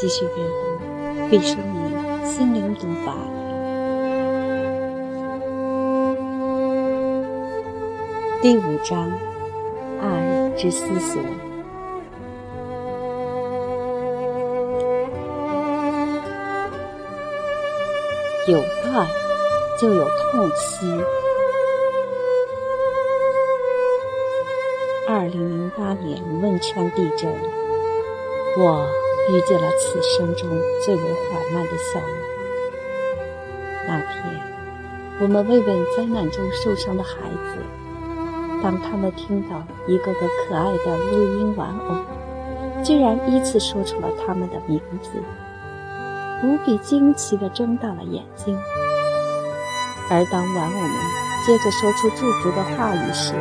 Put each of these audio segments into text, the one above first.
必使你心灵独白。第五章：爱之思索。有爱，就有痛惜。二零零八年汶川地震，我遇见了此生中最为缓慢的笑容。那天，我们慰问灾难中受伤的孩子，当他们听到一个个可爱的录音玩偶，居然依次说出了他们的名字，无比惊奇地睁大了眼睛。而当玩偶们接着说出祝福的话语时，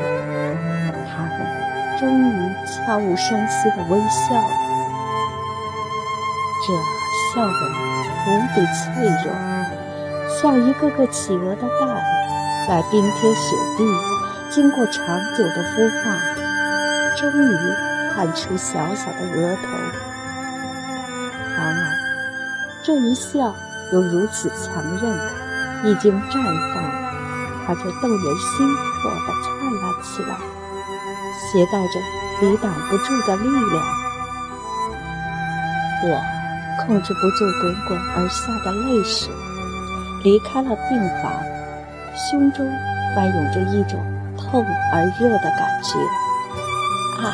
他们。终于悄无声息地微笑了，这笑容无比脆弱，像一个个企鹅的蛋，在冰天雪地经过长久的孵化，终于探出小小的额头。然而，这一笑又如此强韧，一经绽放，它就动人心魄的灿烂起来。携带着抵挡不住的力量，我控制不住滚滚而下的泪水，离开了病房，胸中翻涌着一种痛而热的感觉，爱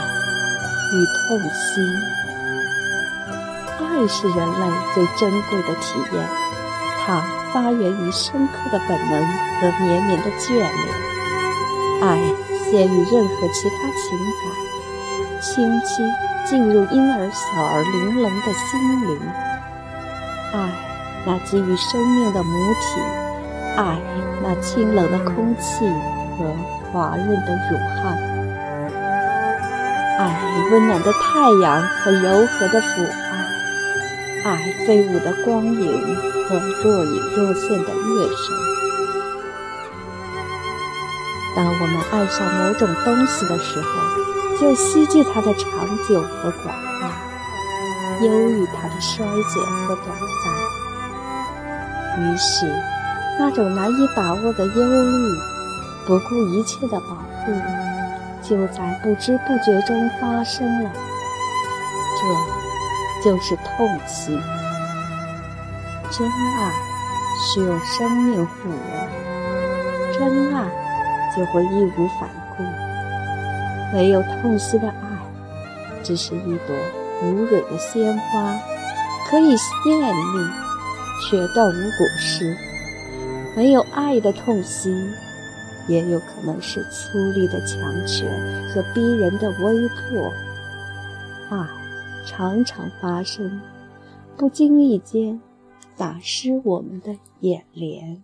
与痛惜。爱是人类最珍贵的体验，它发源于深刻的本能和绵绵的眷恋，爱。先于任何其他情感，轻轻进入婴儿小而玲珑的心灵。爱那给予生命的母体，爱那清冷的空气和滑润的乳汗，爱温暖的太阳和柔和的抚爱，爱飞舞的光影和若隐若现的乐声。当我们爱上某种东西的时候，就希冀它的长久和广大，忧郁它的衰减和短暂。于是，那种难以把握的忧虑、不顾一切的保护，就在不知不觉中发生了。这就是痛惜。真爱是用生命护人，真爱。就会义无反顾。没有痛惜的爱，只是一朵无蕊的鲜花，可以艳丽，却断无果实。没有爱的痛惜，也有可能是粗粝的强权和逼人的威迫。爱常常发生，不经意间打湿我们的眼帘。